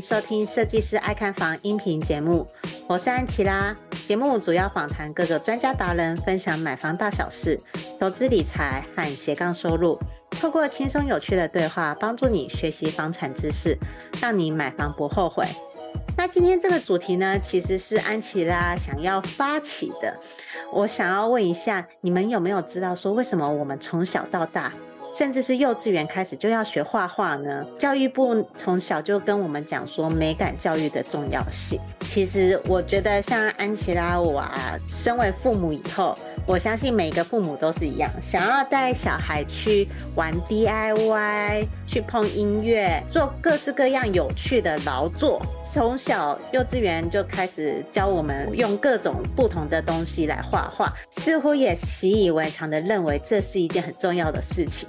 收听设计师爱看房音频节目，我是安琪拉。节目主要访谈各个专家达人，分享买房大小事、投资理财和斜杠收入，透过轻松有趣的对话，帮助你学习房产知识，让你买房不后悔。那今天这个主题呢，其实是安琪拉想要发起的。我想要问一下，你们有没有知道说，为什么我们从小到大，甚至是幼稚园开始就要学画画呢？教育部从小就跟我们讲说美感教育的重要性。其实我觉得像安琪拉我啊，身为父母以后，我相信每个父母都是一样，想要带小孩去玩 DIY，去碰音乐，做各式各样有趣的劳作。从小幼稚园就开始教我们用各种不同的东西来画画，似乎也习以为常的认为这是一件很重要的事情。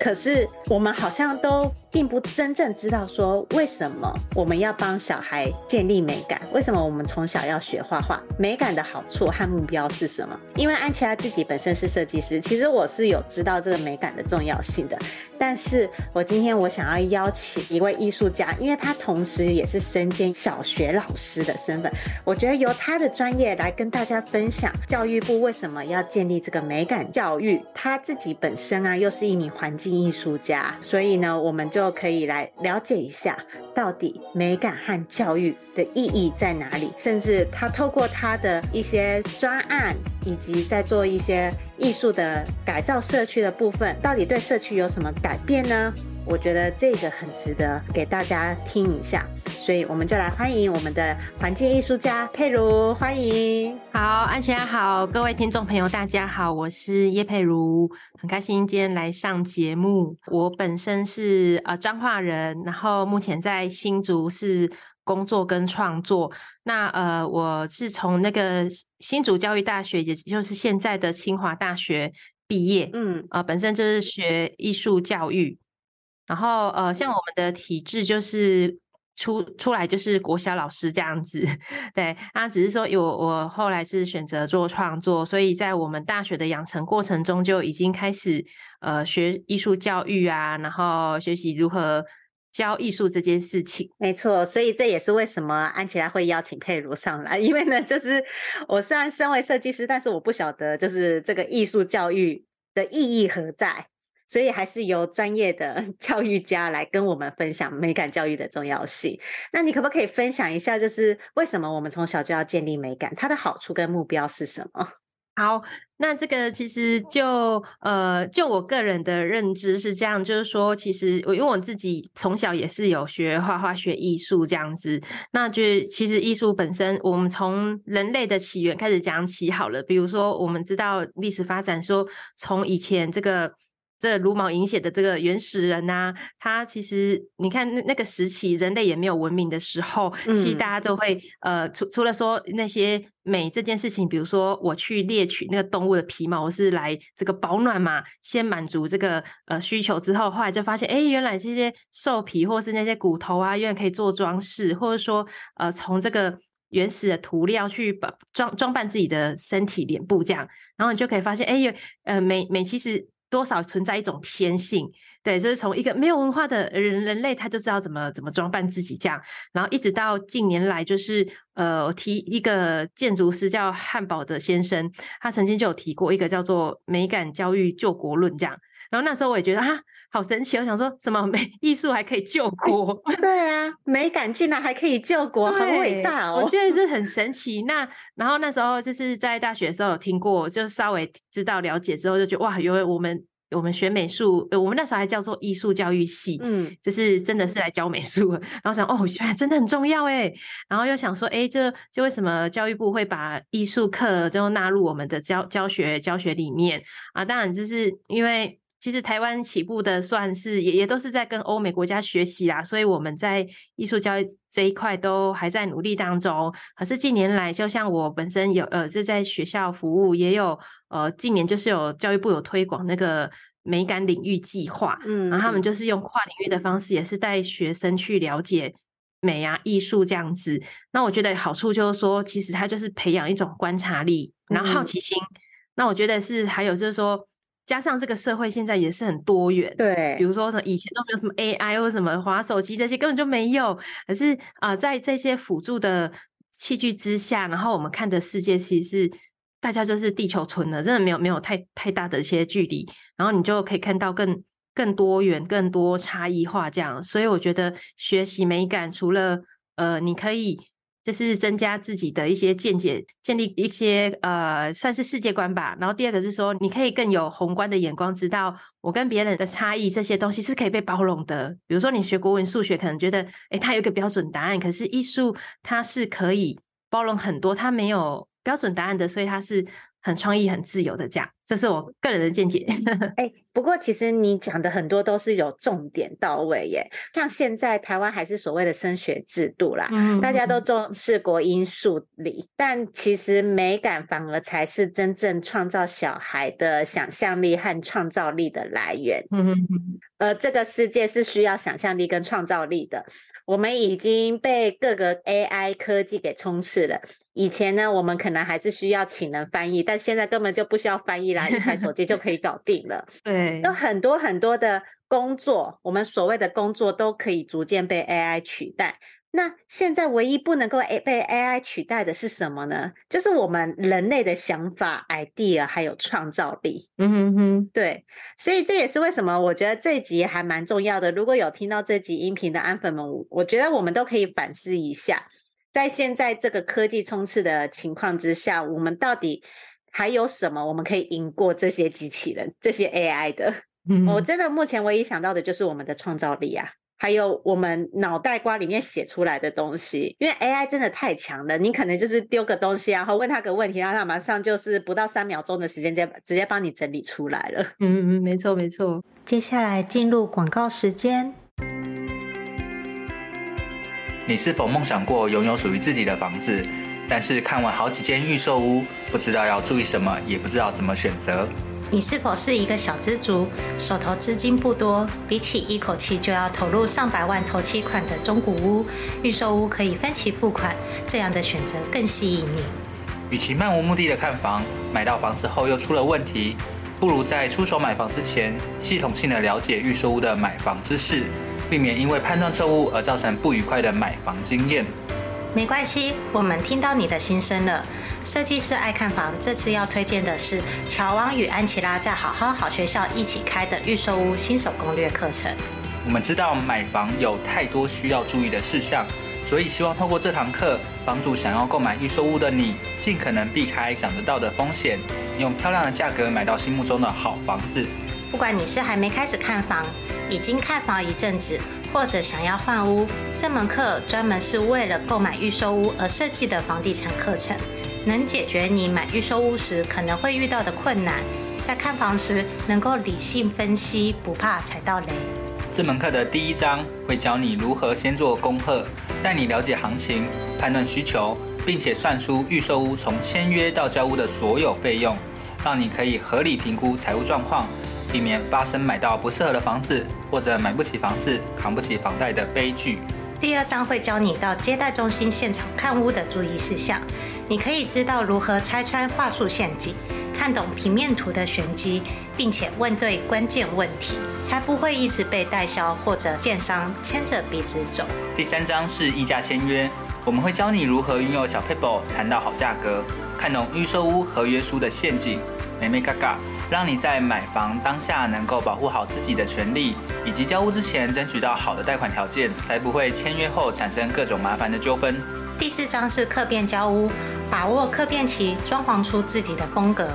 可是我们好像都并不真正知道说，为什么我们要帮小孩建立美感？为什么我们从小要学画画？美感的好处和目标是什么？因为安琪拉自己本身是设计师，其实我是有知道这个美感的重要性的。但是我今天我想要邀请一位艺术家，因为他同时也是身兼小学老师的身份，我觉得由他的专业来跟大家分享教育部为什么要建立这个美感教育。他自己本身啊，又是一名环境。艺术家，所以呢，我们就可以来了解一下，到底美感和教育的意义在哪里？甚至他透过他的一些专案，以及在做一些艺术的改造社区的部分，到底对社区有什么改变呢？我觉得这个很值得给大家听一下，所以我们就来欢迎我们的环境艺术家佩如，欢迎。好，安全好，各位听众朋友大家好，我是叶佩如，很开心今天来上节目。我本身是呃彰化人，然后目前在新竹是工作跟创作。那呃，我是从那个新竹教育大学，也就是现在的清华大学毕业，嗯，呃，本身就是学艺术教育。然后呃，像我们的体制就是出出来就是国小老师这样子，对，那只是说有我后来是选择做创作，所以在我们大学的养成过程中就已经开始呃学艺术教育啊，然后学习如何教艺术这件事情。没错，所以这也是为什么安琪拉会邀请佩如上来，因为呢，就是我虽然身为设计师，但是我不晓得就是这个艺术教育的意义何在。所以还是由专业的 教育家来跟我们分享美感教育的重要性。那你可不可以分享一下，就是为什么我们从小就要建立美感？它的好处跟目标是什么？好，那这个其实就呃，就我个人的认知是这样，就是说，其实我因为我自己从小也是有学画画、学艺术这样子。那就其实艺术本身，我们从人类的起源开始讲起好了。比如说，我们知道历史发展，说从以前这个。这茹毛饮血的这个原始人呐、啊，他其实你看那那个时期，人类也没有文明的时候，嗯、其实大家都会呃，除除了说那些美这件事情，比如说我去猎取那个动物的皮毛是来这个保暖嘛，先满足这个呃需求之后，后来就发现，哎，原来这些兽皮或是那些骨头啊，原来可以做装饰，或者说呃，从这个原始的涂料去把装装扮自己的身体脸部这样，然后你就可以发现，哎，呃，美美其实。多少存在一种天性，对，就是从一个没有文化的人人类，他就知道怎么怎么装扮自己这样，然后一直到近年来，就是呃，我提一个建筑师叫汉堡的先生，他曾经就有提过一个叫做美感教育救国论这样，然后那时候我也觉得啊，好神奇，我想说什么美 艺术还可以救国？对啊，美感竟然还可以救国，很伟大哦，我觉得是很神奇。那然后那时候就是在大学的时候有听过，就稍微知道了解之后，就觉得哇，因为我们。我们学美术，呃，我们那时候还叫做艺术教育系，嗯，就是真的是来教美术。然后想，哦，原来真的很重要哎。然后又想说，哎，这就为什么教育部会把艺术课就纳入我们的教教学教学里面啊？当然，就是因为。其实台湾起步的算是也也都是在跟欧美国家学习啦，所以我们在艺术教育这一块都还在努力当中。可是近年来，就像我本身有呃是在学校服务，也有呃近年就是有教育部有推广那个美感领域计划，嗯，然后他们就是用跨领域的方式，也是带学生去了解美啊艺术这样子。那我觉得好处就是说，其实它就是培养一种观察力，然后好奇心。嗯、那我觉得是还有就是说。加上这个社会现在也是很多元，对，比如说以前都没有什么 AI 或什么滑手机这些根本就没有，可是啊、呃，在这些辅助的器具之下，然后我们看的世界其实是大家就是地球村的，真的没有没有太太大的一些距离，然后你就可以看到更更多元、更多差异化这样，所以我觉得学习美感除了呃，你可以。是增加自己的一些见解，建立一些呃，算是世界观吧。然后第二个是说，你可以更有宏观的眼光，知道我跟别人的差异，这些东西是可以被包容的。比如说，你学国文、数学，可能觉得，诶，它有一个标准答案，可是艺术它是可以包容很多，它没有标准答案的，所以它是。很创意、很自由的讲，这是我个人的见解。哎、欸，不过其实你讲的很多都是有重点到位耶。像现在台湾还是所谓的升学制度啦，嗯，大家都重视国英数理，但其实美感反而才是真正创造小孩的想象力和创造力的来源。嗯嗯嗯。而这个世界是需要想象力跟创造力的。我们已经被各个 AI 科技给充斥了。以前呢，我们可能还是需要请人翻译，但现在根本就不需要翻译啦，一台手机就可以搞定了。对，有很多很多的工作，我们所谓的工作都可以逐渐被 AI 取代。那现在唯一不能够被 AI 取代的是什么呢？就是我们人类的想法、idea 还有创造力。嗯哼哼，对，所以这也是为什么我觉得这一集还蛮重要的。如果有听到这集音频的安粉们，我觉得我们都可以反思一下，在现在这个科技冲刺的情况之下，我们到底还有什么我们可以赢过这些机器人、这些 AI 的？嗯，我真的目前唯一想到的就是我们的创造力啊。还有我们脑袋瓜里面写出来的东西，因为 AI 真的太强了，你可能就是丢个东西，然后问他个问题，然后他马上就是不到三秒钟的时间，直接直接帮你整理出来了。嗯嗯，没错没错。接下来进入广告时间。你是否梦想过拥有属于自己的房子？但是看完好几间预售屋，不知道要注意什么，也不知道怎么选择？你是否是一个小资族，手头资金不多，比起一口气就要投入上百万头期款的中古屋，预售屋可以分期付款，这样的选择更吸引你。与其漫无目的的看房，买到房子后又出了问题，不如在出手买房之前，系统性的了解预售屋的买房知识，避免因为判断错误而造成不愉快的买房经验。没关系，我们听到你的心声了。设计师爱看房，这次要推荐的是乔王与安琪拉在好好好学校一起开的预售屋新手攻略课程。我们知道买房有太多需要注意的事项，所以希望透过这堂课，帮助想要购买预售屋的你，尽可能避开想得到的风险，用漂亮的价格买到心目中的好房子。不管你是还没开始看房，已经看房一阵子，或者想要换屋，这门课专门是为了购买预售屋而设计的房地产课程，能解决你买预售屋时可能会遇到的困难，在看房时能够理性分析，不怕踩到雷。这门课的第一章会教你如何先做功课，带你了解行情，判断需求，并且算出预售屋从签约到交屋的所有费用，让你可以合理评估财务状况。避免发生买到不适合的房子，或者买不起房子、扛不起房贷的悲剧。第二章会教你到接待中心现场看屋的注意事项，你可以知道如何拆穿话术陷阱，看懂平面图的玄机，并且问对关键问题，才不会一直被代销或者建商牵着鼻子走。第三章是议价签约，我们会教你如何运用小 paper 谈到好价格，看懂预售屋合约书的陷阱，眉眉角角。让你在买房当下能够保护好自己的权利，以及交屋之前争取到好的贷款条件，才不会签约后产生各种麻烦的纠纷。第四章是客变交屋，把握客变期，装潢出自己的风格，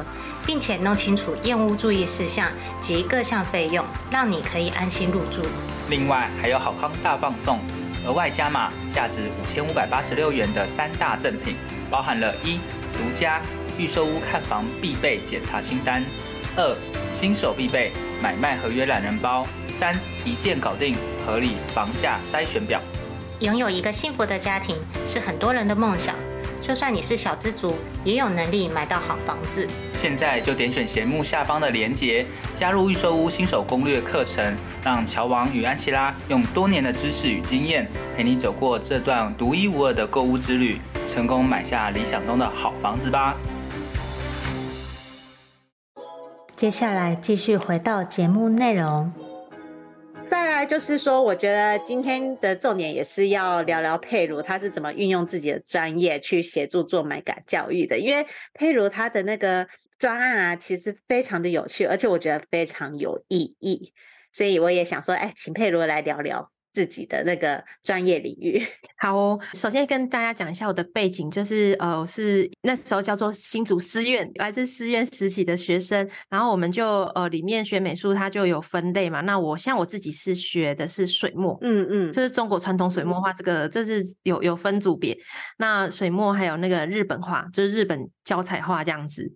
并且弄清楚验屋注意事项及各项费用，让你可以安心入住。另外还有好康大放送，额外加码价值五千五百八十六元的三大赠品，包含了一独家预售屋看房必备检查清单，二新手必备买卖合约懒人包，三一键搞定合理房价筛选表。拥有一个幸福的家庭是很多人的梦想。就算你是小资族，也有能力买到好房子。现在就点选节目下方的链接，加入预售屋新手攻略课程，让乔王与安琪拉用多年的知识与经验，陪你走过这段独一无二的购物之旅，成功买下理想中的好房子吧。接下来继续回到节目内容。再来就是说，我觉得今天的重点也是要聊聊佩如他是怎么运用自己的专业去协助做买感教育的。因为佩如他的那个专案啊，其实非常的有趣，而且我觉得非常有意义，所以我也想说，哎，请佩如来聊聊。自己的那个专业领域。好哦，首先跟大家讲一下我的背景，就是呃，我是那时候叫做新竹师院，来自师院实习的学生。然后我们就呃里面学美术，它就有分类嘛。那我像我自己是学的是水墨，嗯嗯，这是中国传统水墨画，这个这是有有分组别。那水墨还有那个日本画，就是日本胶彩画这样子。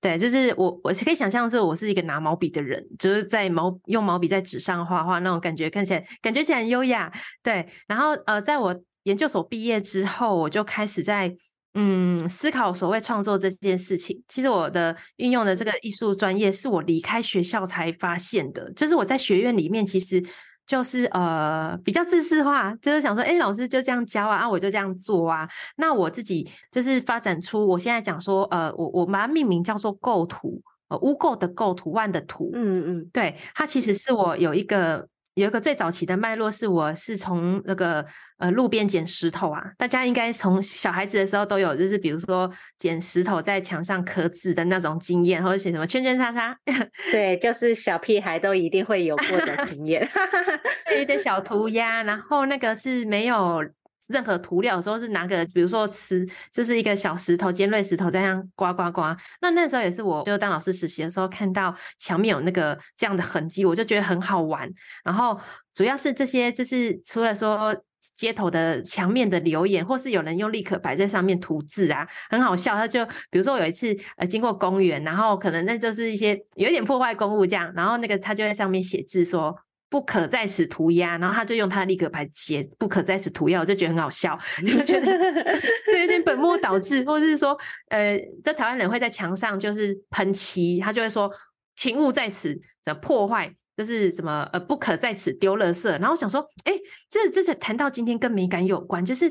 对，就是我，我可以想象是我是一个拿毛笔的人，就是在毛用毛笔在纸上画画那种感觉，看起来感觉起来很优雅。对，然后呃，在我研究所毕业之后，我就开始在嗯思考所谓创作这件事情。其实我的运用的这个艺术专业是我离开学校才发现的，就是我在学院里面其实。就是呃比较自私化，就是想说，哎，老师就这样教啊，啊，我就这样做啊。那我自己就是发展出，我现在讲说，呃，我我把它命名叫做构图，呃，污垢的构，图万的图。嗯嗯，对，它其实是我有一个。有一个最早期的脉络是，我是从那个呃路边捡石头啊，大家应该从小孩子的时候都有，就是比如说捡石头在墙上刻字的那种经验，或者写什么圈圈叉叉。对，就是小屁孩都一定会有过的经验。对，一点小涂鸦，然后那个是没有。任何涂料的时候是拿个，比如说瓷，就是一个小石头、尖锐石头这样刮刮刮。那那时候也是我，就当老师实习的时候，看到墙面有那个这样的痕迹，我就觉得很好玩。然后主要是这些，就是除了说街头的墙面的留言，或是有人用立可白在上面涂字啊，很好笑。他就比如说有一次呃经过公园，然后可能那就是一些有点破坏公物这样，然后那个他就在上面写字说。不可在此涂鸦，然后他就用他的立可白写“不可在此涂鸦”，我就觉得很好笑，就觉得 对有点本末倒置，或者是说，呃，这台湾人会在墙上就是喷漆，他就会说“请勿在此的破坏”，就是什么呃“不可在此丢垃圾”。然后我想说，哎，这这是谈到今天跟美感有关，就是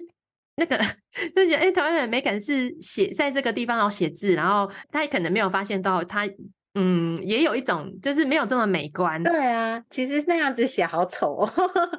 那个 就觉得哎，台湾人美感是写在这个地方然后写字，然后他也可能没有发现到他。嗯，也有一种就是没有这么美观。对啊，其实那样子写好丑哦。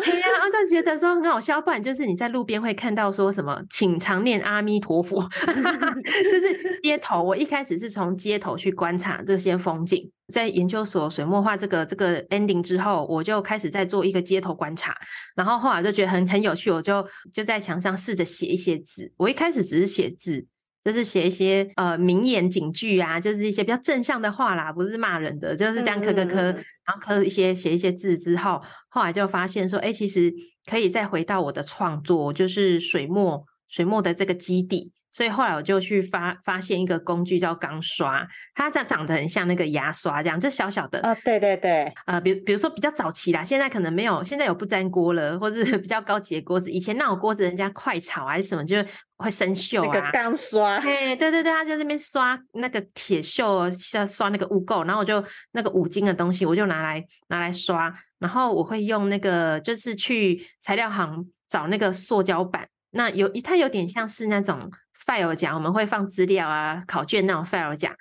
对啊，我就觉得说很好笑。不然就是你在路边会看到说什么，请常念阿弥陀佛。就是街头，我一开始是从街头去观察这些风景。在研究所水墨画这个这个 ending 之后，我就开始在做一个街头观察。然后后来就觉得很很有趣，我就就在墙上试着写一些字。我一开始只是写字。就是写一些呃名言警句啊，就是一些比较正向的话啦，不是骂人的，就是这样磕磕磕，然后磕一些写一些字之后，后来就发现说，哎，其实可以再回到我的创作，就是水墨水墨的这个基底。所以后来我就去发发现一个工具叫钢刷，它这长得很像那个牙刷这样，这小小的啊、哦，对对对，呃，比比如说比较早期啦，现在可能没有，现在有不粘锅了，或是 比较高级的锅子，以前那种锅子人家快炒还是什么，就会生锈啊。那个钢刷，嘿，对对对，他就在那边刷那个铁锈，像刷那个污垢，然后我就那个五金的东西，我就拿来拿来刷，然后我会用那个就是去材料行找那个塑胶板，那有它有点像是那种。file 夹，我们会放资料啊、考卷那种 file 夹，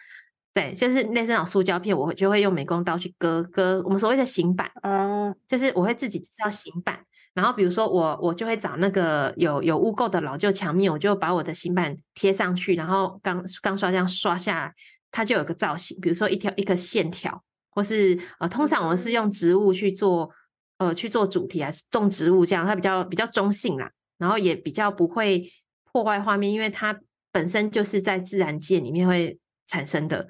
对，就是类似那种塑胶片，我就会用美工刀去割割我们所谓的型板，嗯，就是我会自己制造型板，然后比如说我我就会找那个有有污垢的老旧墙面，我就把我的型板贴上去，然后钢钢刷这样刷下来，它就有个造型，比如说一条一个线条，或是呃，通常我们是用植物去做，呃，去做主题还是动植物这样，它比较比较中性啦，然后也比较不会。破坏画面，因为它本身就是在自然界里面会产生的，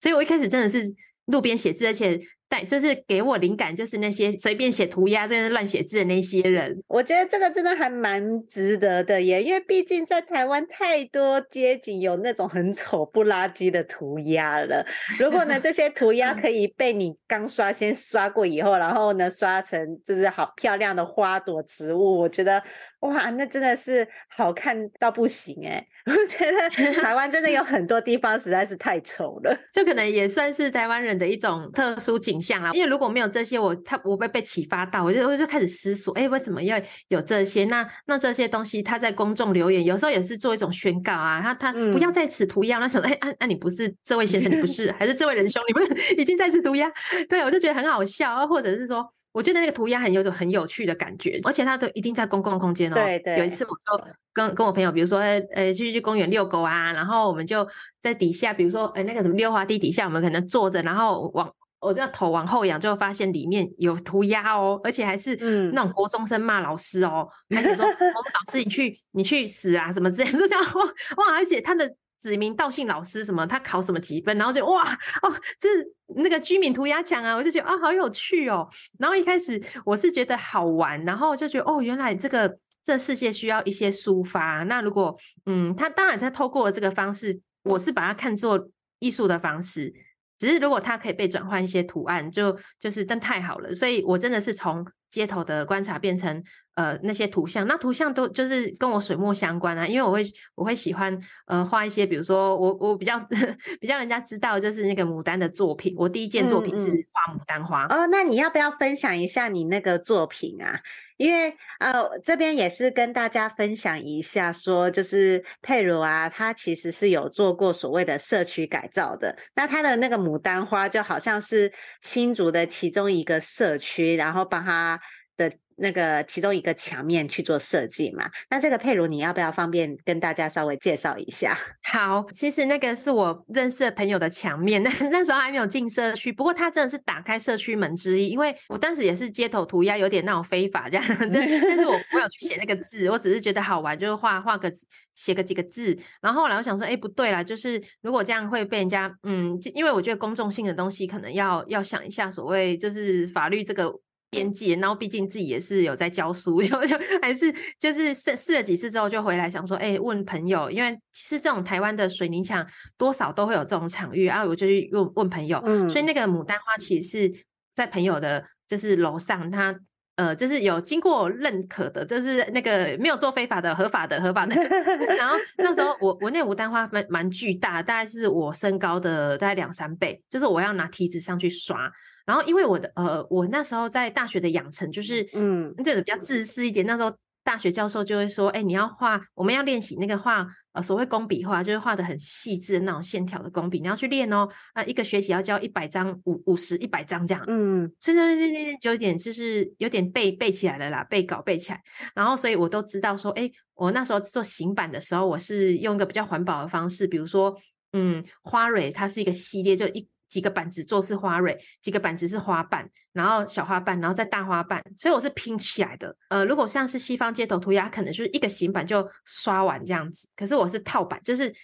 所以我一开始真的是路边写字，而且。就是给我灵感，就是那些随便写涂鸦、在那乱写字的那些人。我觉得这个真的还蛮值得的耶，因为毕竟在台湾太多街景有那种很丑不拉几的涂鸦了。如果呢，这些涂鸦可以被你刚刷先刷过以后，然后呢刷成就是好漂亮的花朵植物，我觉得哇，那真的是好看到不行哎。我觉得台湾真的有很多地方实在是太丑了，就可能也算是台湾人的一种特殊景象啦。因为如果没有这些，我他我被被启发到，我就我就开始思索，哎、欸，为什么要有这些？那那这些东西，他在公众留言，有时候也是做一种宣告啊。他他不要在此涂鸦，那想说，哎、欸，啊啊，你不是这位先生，你不是，还是这位仁兄，你不是已经在此涂鸦？对，我就觉得很好笑，或者是说。我觉得那个涂鸦很有种很有趣的感觉，而且它都一定在公共空间哦。对对。有一次我就跟跟我朋友，比如说呃去去公园遛狗啊，然后我们就在底下，比如说呃那个什么溜滑梯底下，我们可能坐着，然后往我这头往后仰，就发现里面有涂鸦哦，而且还是那种国中生骂老师哦，嗯、还是说 我们老师你去你去死啊什么之类的，就这样哇哇，而且他的。指名道姓老师什么，他考什么几分，然后就哇哦，这是那个居民涂鸦墙啊，我就觉得啊好有趣哦。然后一开始我是觉得好玩，然后就觉得哦，原来这个这世界需要一些抒发。那如果嗯，他当然他透过这个方式，我是把它看作艺术的方式。只是如果它可以被转换一些图案，就就是真太好了。所以我真的是从街头的观察变成呃那些图像，那图像都就是跟我水墨相关啊。因为我会我会喜欢呃画一些，比如说我我比较 比较人家知道就是那个牡丹的作品。我第一件作品是画牡丹花。嗯嗯。哦，那你要不要分享一下你那个作品啊？因为呃，这边也是跟大家分享一下，说就是佩如啊，他其实是有做过所谓的社区改造的。那他的那个牡丹花就好像是新竹的其中一个社区，然后帮他的。那个其中一个墙面去做设计嘛？那这个佩如，你要不要方便跟大家稍微介绍一下？好，其实那个是我认识的朋友的墙面，那 那时候还没有进社区，不过他真的是打开社区门之一，因为我当时也是街头涂鸦，有点那种非法这样，但是我没有去写那个字，我只是觉得好玩，就是画画个写个几个字，然后后来我想说，哎，不对啦，就是如果这样会被人家，嗯，因为我觉得公众性的东西可能要要想一下，所谓就是法律这个。边界，然后毕竟自己也是有在教书，就就还是就是试试了几次之后就回来想说，哎，问朋友，因为其实这种台湾的水泥墙多少都会有这种场域啊，我就去问问朋友，嗯，所以那个牡丹花其实是在朋友的，就是楼上，他呃，就是有经过认可的，就是那个没有做非法的，合法的，合法的。然后那时候我我那牡丹花蛮蛮巨大，大概是我身高的大概两三倍，就是我要拿梯子上去刷。然后，因为我的呃，我那时候在大学的养成就是，嗯，这个比较自私一点。那时候大学教授就会说，哎，你要画，我们要练习那个画，呃，所谓工笔画，就是画的很细致的那种线条的工笔，你要去练哦。啊，一个学期要交一百张，五五十一百张这样。嗯，所以练练练练，就有点就是有点背背起来了啦，背稿背起来。然后，所以我都知道说，哎，我那时候做行版的时候，我是用一个比较环保的方式，比如说，嗯，花蕊它是一个系列，就一。几个板子做是花蕊，几个板子是花瓣，然后小花瓣，然后再大花瓣，所以我是拼起来的。呃，如果像是西方街头涂鸦，可能就是一个型板就刷完这样子。可是我是套板，就是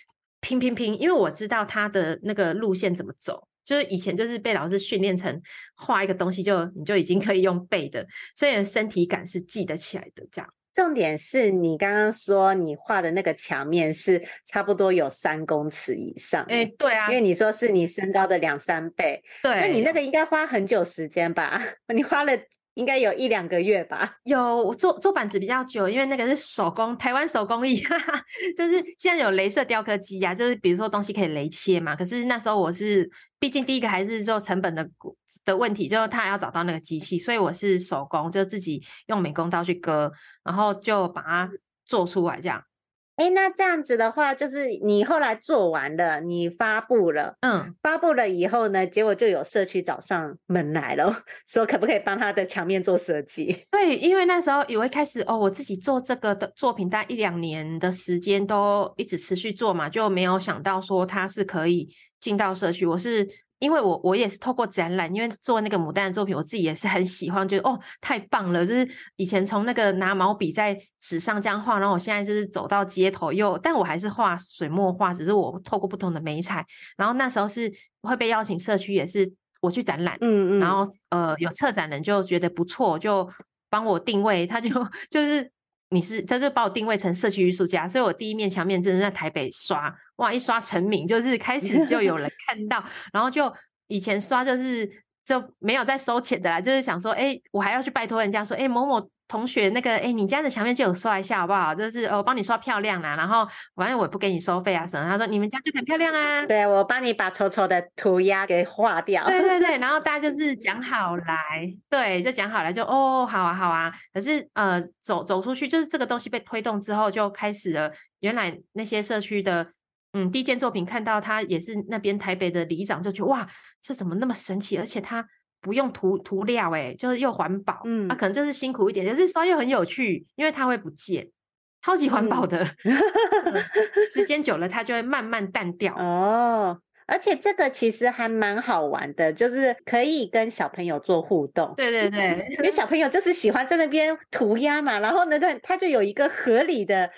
拼拼拼，因为我知道它的那个路线怎么走，就是以前就是被老师训练成画一个东西就你就已经可以用背的，所以身体感是记得起来的这样。重点是你刚刚说你画的那个墙面是差不多有三公尺以上，哎，对啊，因为你说是你身高的两三倍，对，那你那个应该花很久时间吧？你花了。应该有一两个月吧。有我做做板子比较久，因为那个是手工，台湾手工艺，哈哈，就是现在有镭射雕刻机呀、就是比如说东西可以镭切嘛。可是那时候我是，毕竟第一个还是做成本的的问题，就是他要找到那个机器，所以我是手工，就自己用美工刀去割，然后就把它做出来这样。哎，那这样子的话，就是你后来做完了，你发布了，嗯，发布了以后呢，结果就有社区找上门来了，说可不可以帮他的墙面做设计？对，因为那时候有一开始哦，我自己做这个的作品，大概一两年的时间都一直持续做嘛，就没有想到说它是可以进到社区。我是因为我我也是透过展览，因为做那个牡丹的作品，我自己也是很喜欢，觉得哦太棒了，就是以前从那个拿毛笔在纸上这样画，然后我现在就是走到街头又，但我还是画水墨画，只是我透过不同的媒材，然后那时候是会被邀请社区，也是我去展览，嗯嗯，然后呃有策展人就觉得不错，就帮我定位，他就 就是。你是，在这把我定位成社区艺术家，所以我第一面墙面真的在台北刷，哇，一刷成名，就是开始就有人看 到，然后就以前刷就是就没有在收钱的啦，就是想说，哎，我还要去拜托人家说，哎，某某。同学，那个哎，你家的墙面借我刷一下好不好？就是我帮你刷漂亮啦，然后反正我也不给你收费啊什么。他说你们家就很漂亮啊，对，我帮你把丑丑的涂鸦给画掉。对对对，然后大家就是讲好来，对，就讲好来就哦，好啊好啊。可是呃，走走出去，就是这个东西被推动之后，就开始了。原来那些社区的嗯第一件作品，看到他也是那边台北的里长，就觉得哇，这怎么那么神奇？而且他。不用涂涂料，哎，就是又环保，嗯，啊，可能就是辛苦一点，可是刷又很有趣，因为它会不见，超级环保的，嗯、时间久了 它就会慢慢淡掉。哦，而且这个其实还蛮好玩的，就是可以跟小朋友做互动。对对对，因为小朋友就是喜欢在那边涂鸦嘛，然后呢，他他就有一个合理的。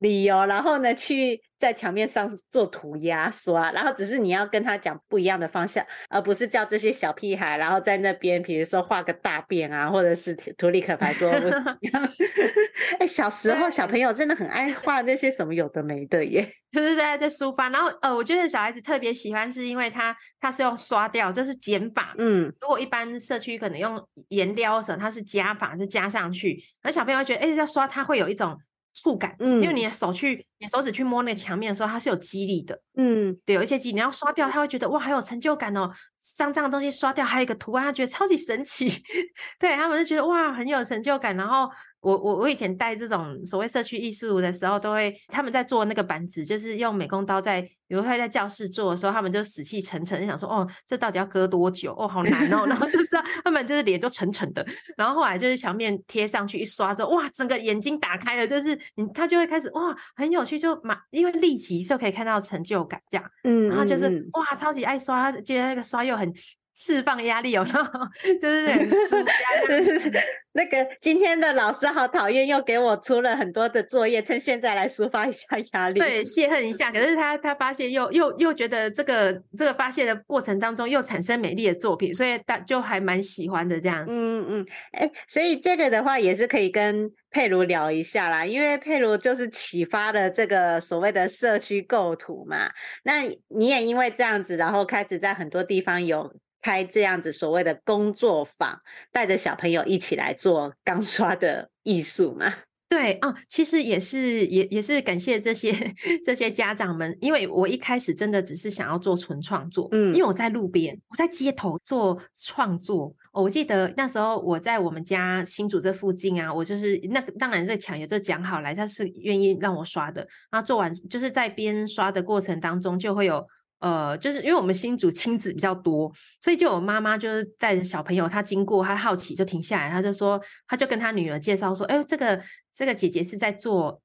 理由，然后呢，去在墙面上做涂鸦刷，然后只是你要跟他讲不一样的方向，而不是叫这些小屁孩，然后在那边，比如说画个大便啊，或者是图立可白说。哎，小时候小朋友真的很爱画那些什么有的没的耶，就是在在书法。然后呃，我觉得小孩子特别喜欢，是因为他他是用刷掉，这是减法。嗯，如果一般社区可能用颜料什么，它是加法，是加上去，而小朋友会觉得，哎，要刷它会有一种。触感，嗯，因为你的手去，你的手指去摸那个墙面的时候，它是有肌力的，嗯，对，有一些肌力，你要刷掉，他会觉得哇，好有成就感哦。像这样的东西刷掉，还有一个图案，他觉得超级神奇，对，他们就觉得哇，很有成就感，然后。我我我以前带这种所谓社区艺术的时候，都会他们在做那个板子，就是用美工刀在，比如会在教室做的时候，他们就死气沉沉，就想说哦，这到底要割多久？哦，好难哦。然后就知道他们就是脸就沉沉的。然后后来就是墙面贴上去一刷之后，哇，整个眼睛打开了，就是你他就会开始哇，很有趣，就马因为立即就可以看到成就感这样。嗯，然后就是哇，超级爱刷，觉得那个刷又很。释放压力有没有？就是很 舒压。那个今天的老师好讨厌，又给我出了很多的作业，趁现在来抒发一下压力。对，泄恨一下。可是他他发现又又又觉得这个这个发泄的过程当中又产生美丽的作品，所以他就还蛮喜欢的这样。嗯嗯，哎、欸，所以这个的话也是可以跟佩如聊一下啦，因为佩如就是启发了这个所谓的社区构图嘛。那你也因为这样子，然后开始在很多地方有。开这样子所谓的工作坊，带着小朋友一起来做钢刷的艺术嘛？对哦，其实也是也也是感谢这些 这些家长们，因为我一开始真的只是想要做纯创作，嗯，因为我在路边，我在街头做创作。哦，我记得那时候我在我们家新竹这附近啊，我就是那当然这墙也就讲好来，他是愿意让我刷的。然后做完就是在边刷的过程当中就会有。呃，就是因为我们新竹亲子比较多，所以就有妈妈就是带着小朋友，她经过，她好奇就停下来，她就说，她就跟她女儿介绍说，哎，这个这个姐姐是在做，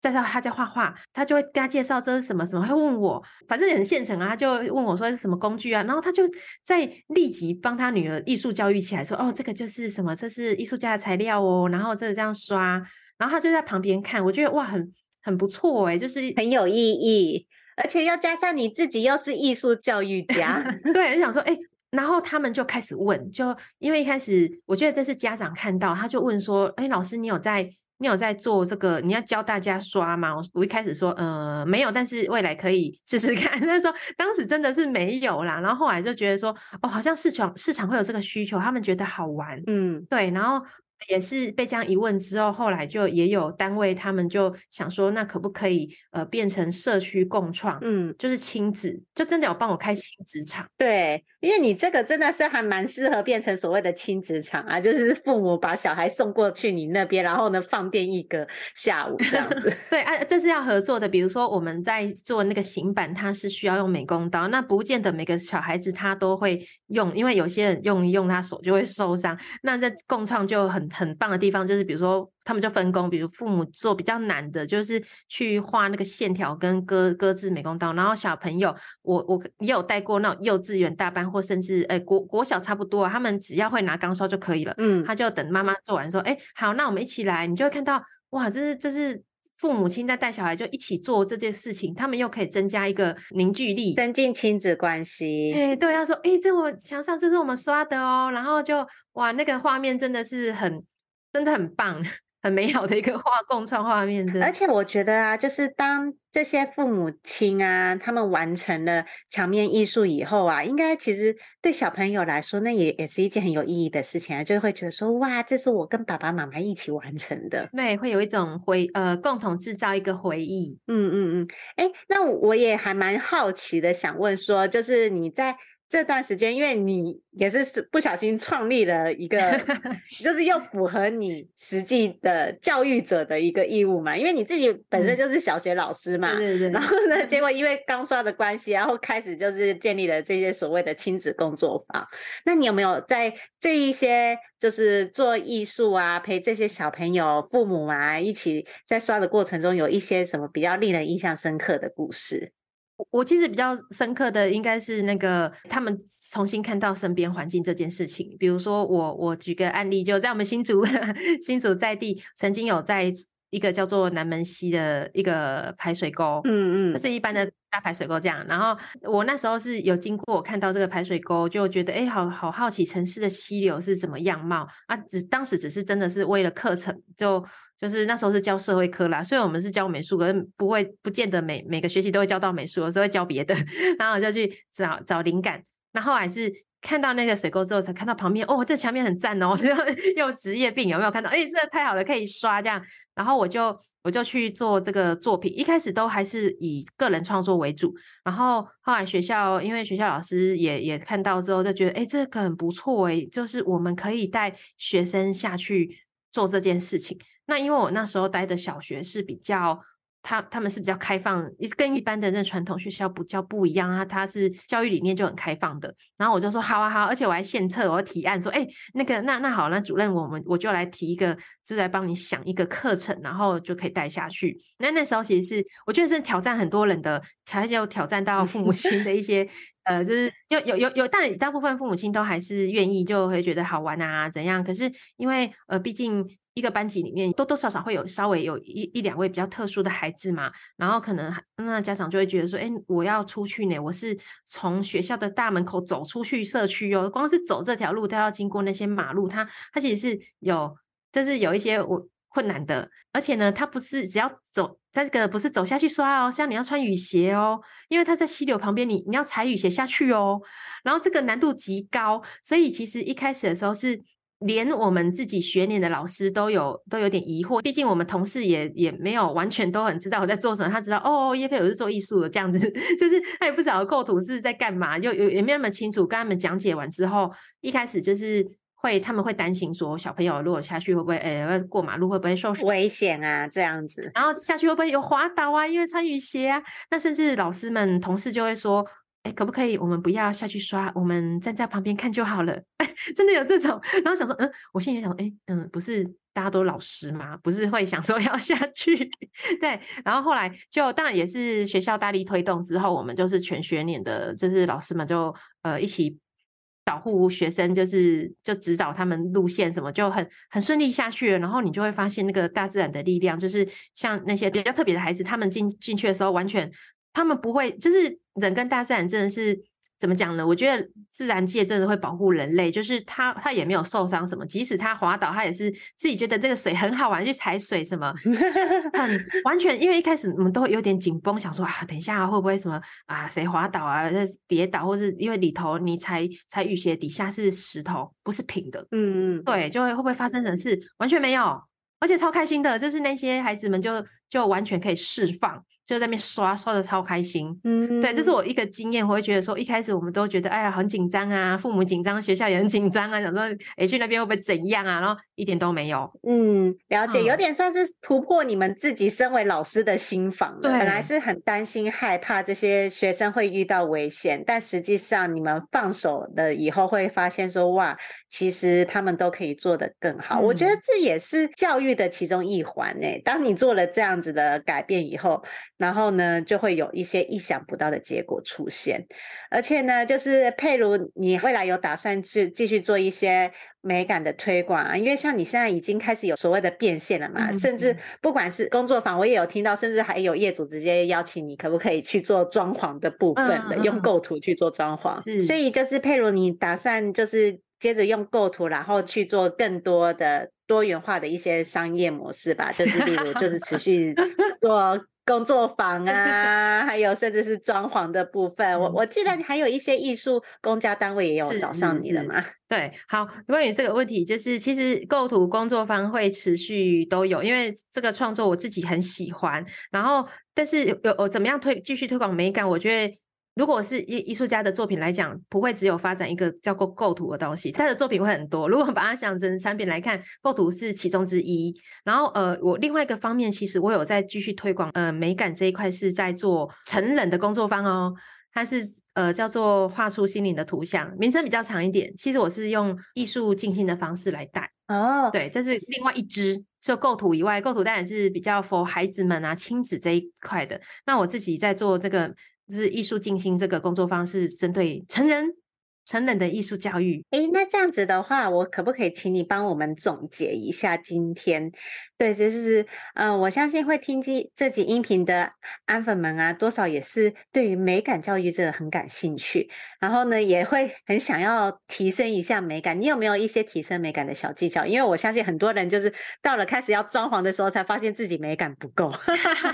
在她她在画画，她就会跟她介绍这是什么什么，会问我，反正很现成啊，她就问我说是什么工具啊，然后她就在立即帮她女儿艺术教育起来，说，哦，这个就是什么，这是艺术家的材料哦，然后这个这样刷，然后她就在旁边看，我觉得哇，很很不错哎，就是很有意义。而且又加上你自己又是艺术教育家，对，就想说，哎、欸，然后他们就开始问，就因为一开始我觉得这是家长看到，他就问说，哎、欸，老师，你有在，你有在做这个，你要教大家刷吗？我我一开始说，呃，没有，但是未来可以试试看。那时候当时真的是没有啦，然后后来就觉得说，哦，好像市场市场会有这个需求，他们觉得好玩，嗯，对，然后。也是被这样一问之后，后来就也有单位，他们就想说，那可不可以呃变成社区共创？嗯，就是亲子，就真的有帮我开亲子场。对，因为你这个真的是还蛮适合变成所谓的亲子场啊，就是父母把小孩送过去你那边，然后呢放电一个下午这样子。对啊，这是要合作的。比如说我们在做那个行板，它是需要用美工刀，那不见得每个小孩子他都会用，因为有些人用一用他手就会受伤。那在共创就很。很棒的地方就是，比如说他们就分工，比如父母做比较难的，就是去画那个线条跟割割制美工刀，然后小朋友，我我也有带过那种幼稚园大班或甚至诶国国小差不多，他们只要会拿钢刷就可以了，嗯，他就等妈妈做完说，哎，好，那我们一起来，你就会看到，哇，这是这是。父母亲在带小孩，就一起做这件事情，他们又可以增加一个凝聚力，增进亲子关系。哎，对，要说，哎，这我墙上这是我们刷的哦，然后就哇，那个画面真的是很，真的很棒。很美好的一个画共创画面。而且我觉得啊，就是当这些父母亲啊，他们完成了墙面艺术以后啊，应该其实对小朋友来说，那也也是一件很有意义的事情啊，就会觉得说，哇，这是我跟爸爸妈妈一起完成的，对，会有一种回呃，共同制造一个回忆。嗯嗯嗯，哎，那我也还蛮好奇的，想问说，就是你在。这段时间，因为你也是不小心创立了一个，就是又符合你实际的教育者的一个义务嘛。因为你自己本身就是小学老师嘛，嗯、对对对。然后呢，结果因为刚刷的关系，然后开始就是建立了这些所谓的亲子工作坊。那你有没有在这一些就是做艺术啊，陪这些小朋友、父母啊一起在刷的过程中，有一些什么比较令人印象深刻的故事？我其实比较深刻的应该是那个他们重新看到身边环境这件事情。比如说我我举个案例，就在我们新竹 新竹在地曾经有在一个叫做南门溪的一个排水沟，嗯嗯，这是一般的大排水沟这样。然后我那时候是有经过，我看到这个排水沟，就觉得哎，好好好奇城市的溪流是什么样貌啊。只当时只是真的是为了课程就。就是那时候是教社会科啦，所以我们是教美术，可是不会不见得每每个学期都会教到美术，有时候会教别的，然后我就去找找灵感。那后来是看到那个水沟之后，才看到旁边哦，这墙面很赞哦，又职业病有没有看到？哎，这太好了，可以刷这样。然后我就我就去做这个作品，一开始都还是以个人创作为主，然后后来学校因为学校老师也也看到之后，就觉得哎，这个很不错哎，就是我们可以带学生下去做这件事情。那因为我那时候待的小学是比较，他他们是比较开放，跟一般的那传统学校比较不一样啊，他是教育理念就很开放的。然后我就说好啊好，而且我还献策，我提案说，哎，那个那那好，那主任我们我就来提一个，就来帮你想一个课程，然后就可以带下去。那那时候其实是我觉得是挑战很多人的，才有挑战到父母亲的一些，呃，就是有有有有，但大部分父母亲都还是愿意，就会觉得好玩啊怎样。可是因为呃，毕竟。一个班级里面多多少少会有稍微有一一两位比较特殊的孩子嘛，然后可能那家长就会觉得说，哎，我要出去呢，我是从学校的大门口走出去社区哦，光是走这条路都要经过那些马路，它它其实是有，就是有一些我困难的，而且呢，它不是只要走，它这个不是走下去刷哦，像你要穿雨鞋哦，因为它在溪流旁边，你你要踩雨鞋下去哦，然后这个难度极高，所以其实一开始的时候是。连我们自己学年的老师都有都有点疑惑，毕竟我们同事也也没有完全都很知道我在做什么。他知道哦，叶佩我是做艺术的这样子，就是他也不知道构图是在干嘛，就有也没有那么清楚。跟他们讲解完之后，一开始就是会他们会担心说，小朋友如果下去会不会诶过马路会不会受危险啊这样子，然后下去会不会有滑倒啊？因为穿雨鞋啊。那甚至老师们同事就会说。哎，可不可以？我们不要下去刷，我们站在旁边看就好了。哎，真的有这种，然后想说，嗯，我心里想说，哎，嗯，不是大家都老师吗？不是会想说要下去？对。然后后来就当然也是学校大力推动之后，我们就是全学年的，就是老师们就呃一起保护学生，就是就指导他们路线什么，就很很顺利下去了。然后你就会发现那个大自然的力量，就是像那些比较特别的孩子，他们进进去的时候，完全他们不会就是。人跟大自然真的是怎么讲呢？我觉得自然界真的会保护人类，就是他他也没有受伤什么，即使他滑倒，他也是自己觉得这个水很好玩，去踩水什么，很完全。因为一开始我们都会有点紧绷，想说啊，等一下会不会什么啊，谁滑倒啊，跌倒，或是因为里头你踩踩雨鞋底下是石头，不是平的，嗯嗯，对，就会会不会发生什么事？完全没有，而且超开心的，就是那些孩子们就就完全可以释放。就在那边刷刷的超开心。嗯，对，这是我一个经验，我会觉得说，一开始我们都觉得，哎呀，很紧张啊，父母紧张，学校也很紧张啊，想说，哎，去那边会不会怎样啊？然后一点都没有。嗯，了解，嗯、有点算是突破你们自己身为老师的心防。对，本来是很担心、害怕这些学生会遇到危险，但实际上你们放手了以后，会发现说，哇，其实他们都可以做得更好。嗯、我觉得这也是教育的其中一环诶。当你做了这样子的改变以后，然后呢，就会有一些意想不到的结果出现。而且呢，就是佩如，你未来有打算去继续做一些美感的推广啊？因为像你现在已经开始有所谓的变现了嘛，嗯、甚至不管是工作坊，我也有听到，甚至还有业主直接邀请你，可不可以去做装潢的部分的，嗯、用构图去做装潢。是，所以就是佩如，你打算就是接着用构图，然后去做更多的多元化的一些商业模式吧？就是例如，就是持续 做。工作坊啊，还有甚至是装潢的部分，我我记得还有一些艺术公家单位也有找上你了嘛？对，好，关于这个问题，就是其实构图工作坊会持续都有，因为这个创作我自己很喜欢，然后但是有有怎么样推继续推广美感，我觉得。如果是艺艺术家的作品来讲，不会只有发展一个叫构构图的东西，他的作品会很多。如果把它想成产品来看，构图是其中之一。然后呃，我另外一个方面，其实我有在继续推广呃美感这一块，是在做成人的工作坊哦。它是呃叫做画出心灵的图像，名称比较长一点。其实我是用艺术静心的方式来带哦。对，这是另外一支，就构图以外，构图当然是比较 for 孩子们啊亲子这一块的。那我自己在做这个。就是艺术静心这个工作方式，针对成人、成人的艺术教育。诶，那这样子的话，我可不可以请你帮我们总结一下今天？对，就是，嗯、呃，我相信会听这这集音频的安粉们啊，多少也是对于美感教育这个很感兴趣，然后呢，也会很想要提升一下美感。你有没有一些提升美感的小技巧？因为我相信很多人就是到了开始要装潢的时候，才发现自己美感不够。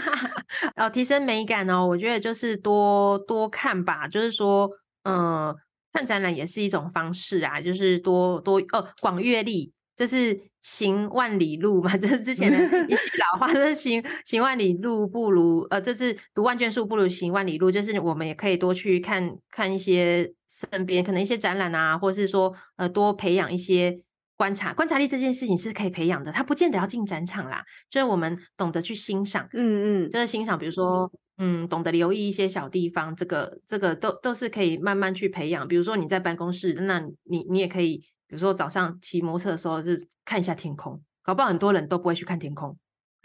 哦，提升美感哦，我觉得就是多多看吧，就是说，嗯、呃，看展览也是一种方式啊，就是多多哦，广阅历。就是行万里路嘛，就是之前的一句 老话，就是行行万里路不如呃，就是读万卷书不如行万里路。就是我们也可以多去看看一些身边可能一些展览啊，或是说呃多培养一些观察观察力，这件事情是可以培养的。它不见得要进展场啦，就是我们懂得去欣赏，嗯嗯，就是欣赏，比如说嗯，懂得留意一些小地方，这个这个都都是可以慢慢去培养。比如说你在办公室，那你你也可以。比如说早上骑摩托车的时候，就是看一下天空，搞不好很多人都不会去看天空。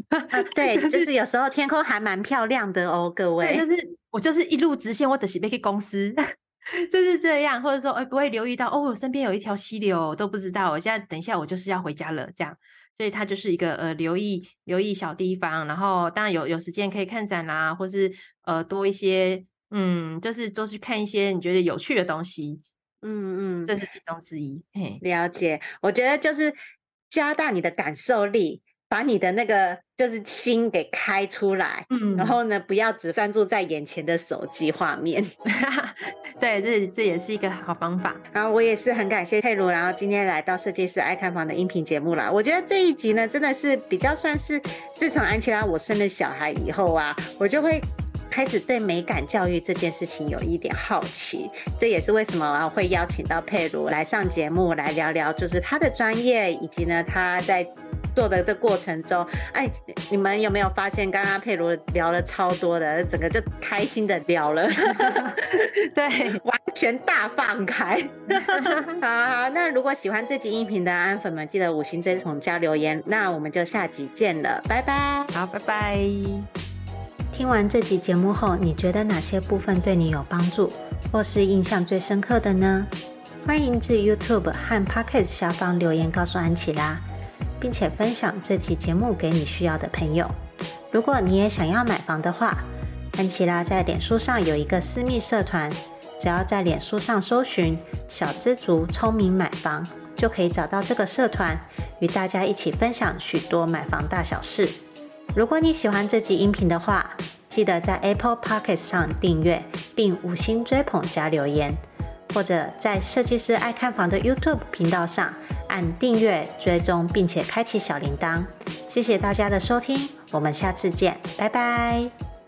啊、对，就是有时候天空还蛮漂亮的哦，各位。就是我就是一路直线，我只是去公司，就是这样，或者说哎不会留意到哦，我身边有一条溪流都不知道。我现在等一下我就是要回家了，这样，所以它就是一个呃留意留意小地方，然后当然有有时间可以看展啦，或是呃多一些嗯，就是多去看一些你觉得有趣的东西。嗯嗯，这是其中之一。嘿，了解。我觉得就是加大你的感受力，把你的那个就是心给开出来。嗯，然后呢，不要只专注在眼前的手机画面。对，这这也是一个好方法。然后我也是很感谢佩如，然后今天来到设计师爱看房的音频节目啦。我觉得这一集呢，真的是比较算是自从安琪拉我生了小孩以后啊，我就会。开始对美感教育这件事情有一点好奇，这也是为什么会邀请到佩如来上节目来聊聊，就是他的专业以及呢他在做的这过程中，哎，你们有没有发现刚刚佩如聊了超多的，整个就开心的聊了 对，完全大放开。好好，那如果喜欢这集音频的安粉们，记得五星追踪加留言，那我们就下集见了，拜拜。好，拜拜。听完这集节目后，你觉得哪些部分对你有帮助，或是印象最深刻的呢？欢迎至 YouTube 和 Podcast 下方留言告诉安琪拉，并且分享这期节目给你需要的朋友。如果你也想要买房的话，安琪拉在脸书上有一个私密社团，只要在脸书上搜寻“小知足聪明买房”，就可以找到这个社团，与大家一起分享许多买房大小事。如果你喜欢这集音频的话，记得在 Apple Podcast 上订阅并五星追捧加留言，或者在设计师爱看房的 YouTube 频道上按订阅追踪，并且开启小铃铛。谢谢大家的收听，我们下次见，拜拜。